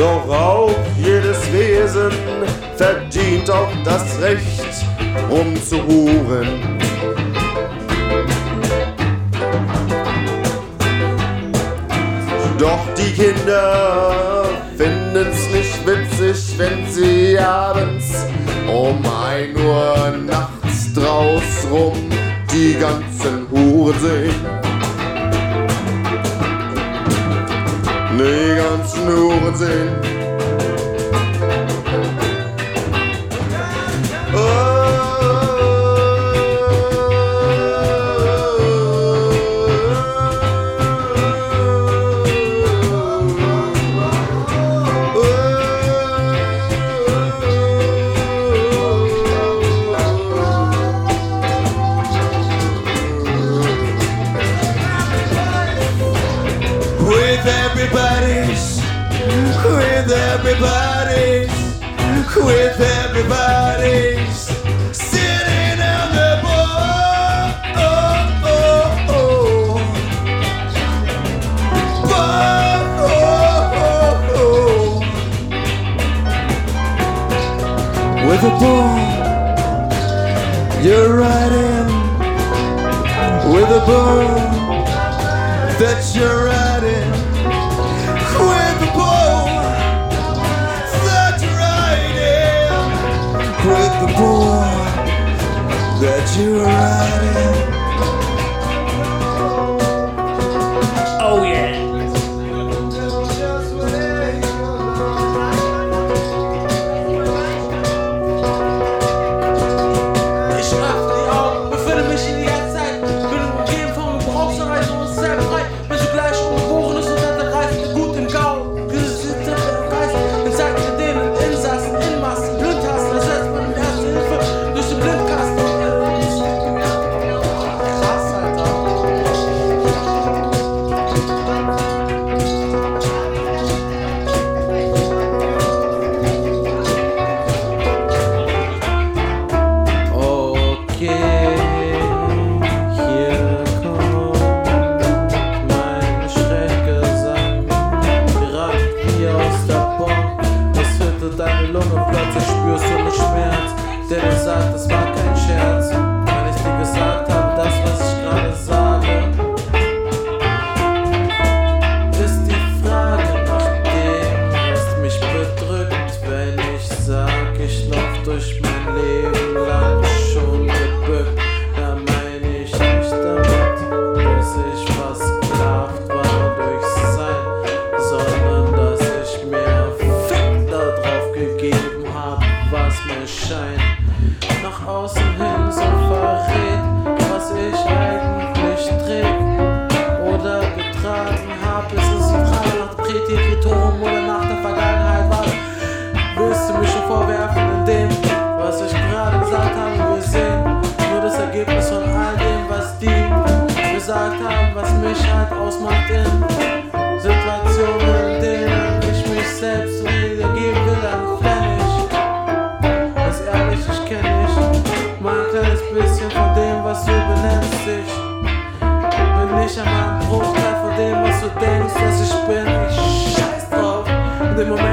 So raubt jedes Wesen, verdient auch das Recht, um zu ruhen. Doch die Kinder finden's nicht witzig, wenn sie abends um 1 Uhr nachts draus rum die ganzen Huren sehen. die ganzen Huren sehen. with everybody's, with everybody's sitting on the boat. Oh, oh, oh. Boat, oh, oh. oh, With a ball, you're riding with a ball. you're riding Ausmacht in Situationen, in denen ich mich selbst wiedergeben will, dann flenn ich. Als ehrlich, ich kenne ich. Mal ein kleines bisschen von dem, was du benennst ich Bin nicht einmal ein Bruchteil von dem, was du denkst, dass ich bin. Ich scheiß drauf. In dem Moment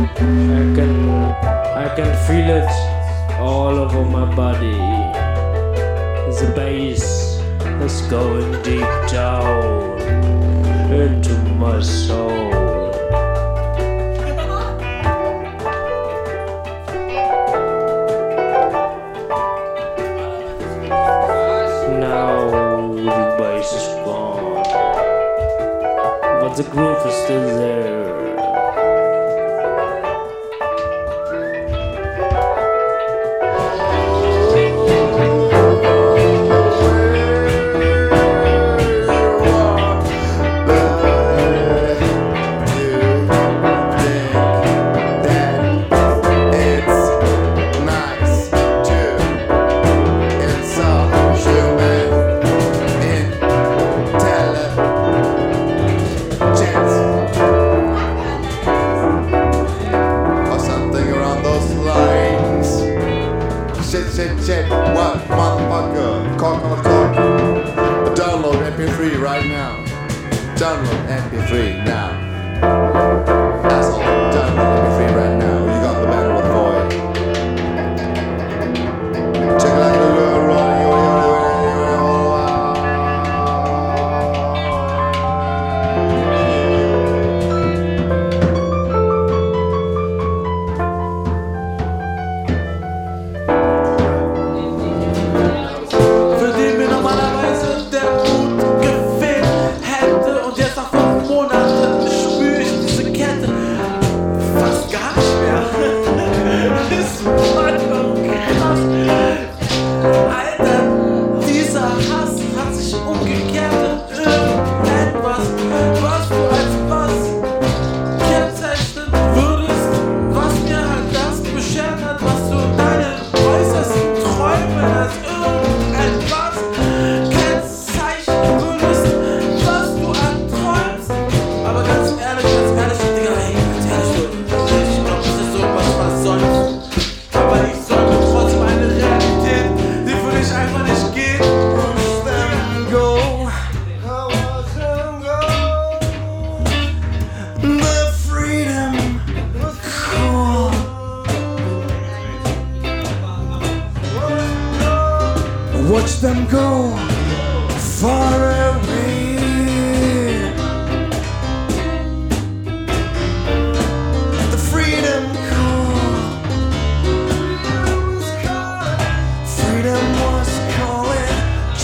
I can I can feel it all over my body. The bass is going deep down into my soul. Now the bass is gone, but the groove is still there. Okay.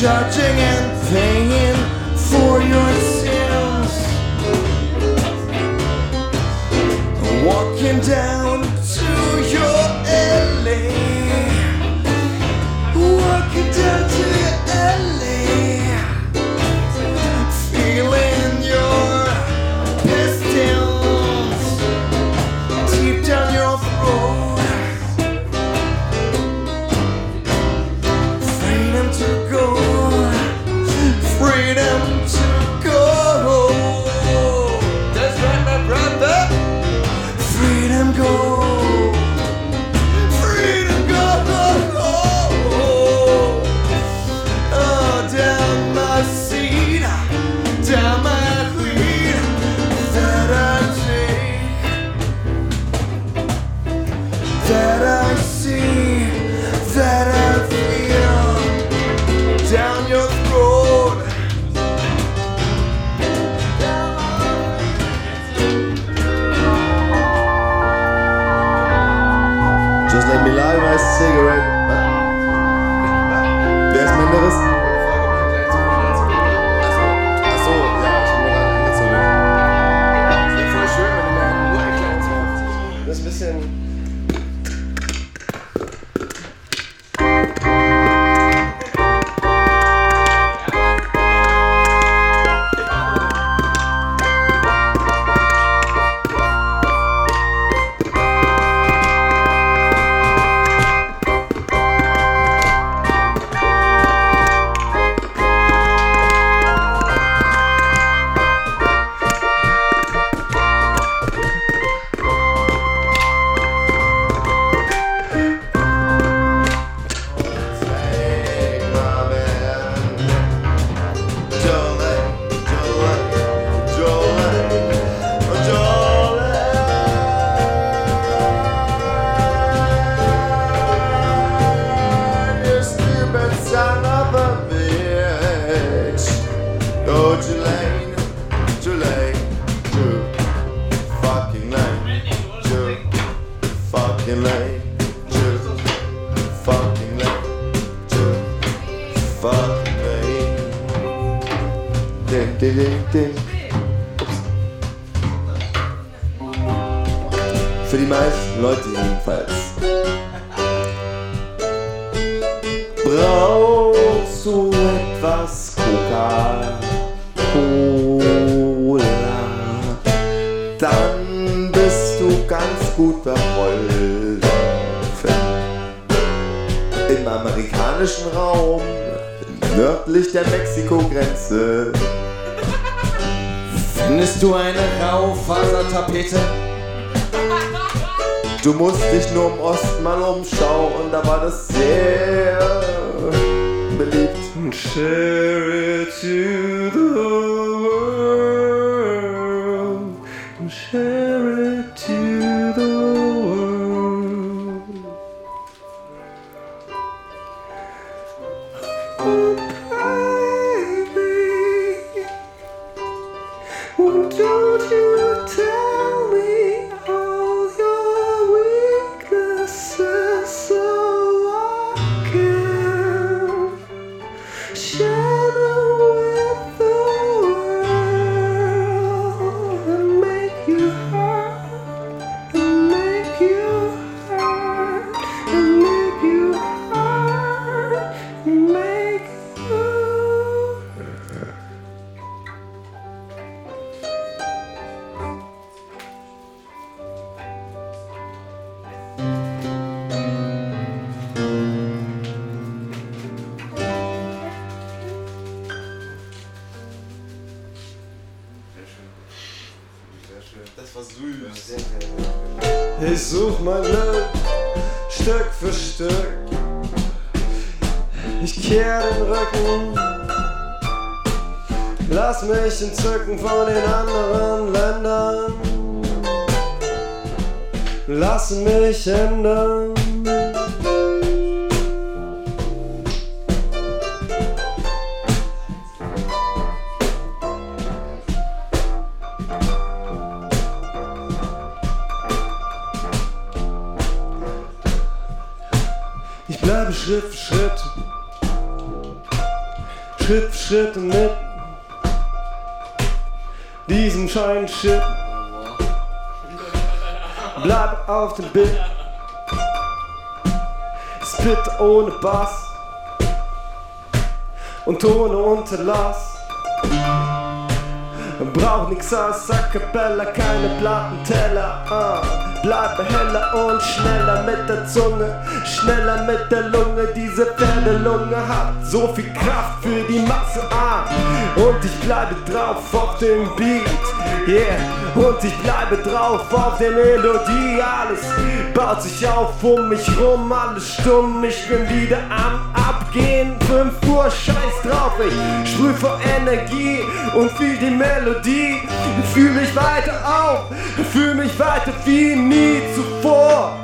judging and paying. listen Für die meisten Leute jedenfalls. Brauchst du etwas Coca? Coca-Cola? Dann bist du ganz gut beholfen. Im amerikanischen Raum, nördlich der Mexiko-Grenze, Findest du eine Raufasertapete? Du musst dich nur im Osten mal umschauen da war das sehr beliebt. Share it to the Ich such mein Glück Stück für Stück. Ich kehr den Rücken. Lass mich entzücken von den anderen Ländern. Lass mich ändern. Schritt für Schritt, Schritt für Schritt mit diesem Schein Shit. Bleib auf dem Bild, Spit ohne Bass und ohne Unterlass. Brauch nix als A keine Plattenteller. Uh. Bleibe heller und schneller mit der Zunge, schneller mit der Lunge. Diese Pferdelunge hat so viel Kraft für die Masse. Ah. Und ich bleibe drauf auf dem Beat, yeah. Und ich bleibe drauf auf der Melodie. Alles baut sich auf um mich rum, alles stumm. Ich bin wieder am Abgehen. 5 Uhr, scheiß drauf, ich sprüh vor Energie und fühl die Melodie. Fühl mich weiter auf, fühl mich weiter wie nie zuvor.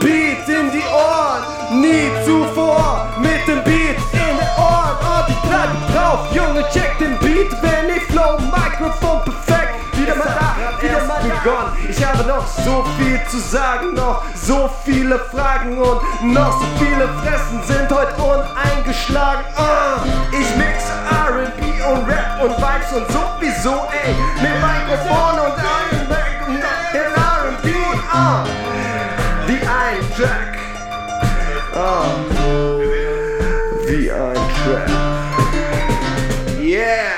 Beat in die Ohren, nie zuvor. Mit dem Beat in den Ohren und ich bleibe drauf. Junge, check den Beat, wenn ich flow, begonnen. Ich habe noch so viel zu sagen, noch so viele Fragen und noch so viele Fressen sind heute uneingeschlagen. Ah, ich mixe R&B und Rap und Vibes und sowieso, ey, mit Mikrofon und allem weg und in R&B, ah, wie ein Track, ah, wie ein Track. Yeah!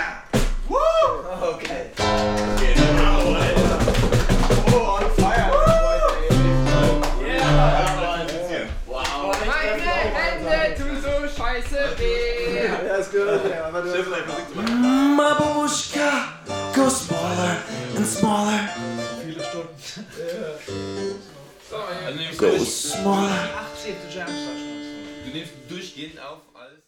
Nimmst Go du, smaller. du nimmst durchgehend auf als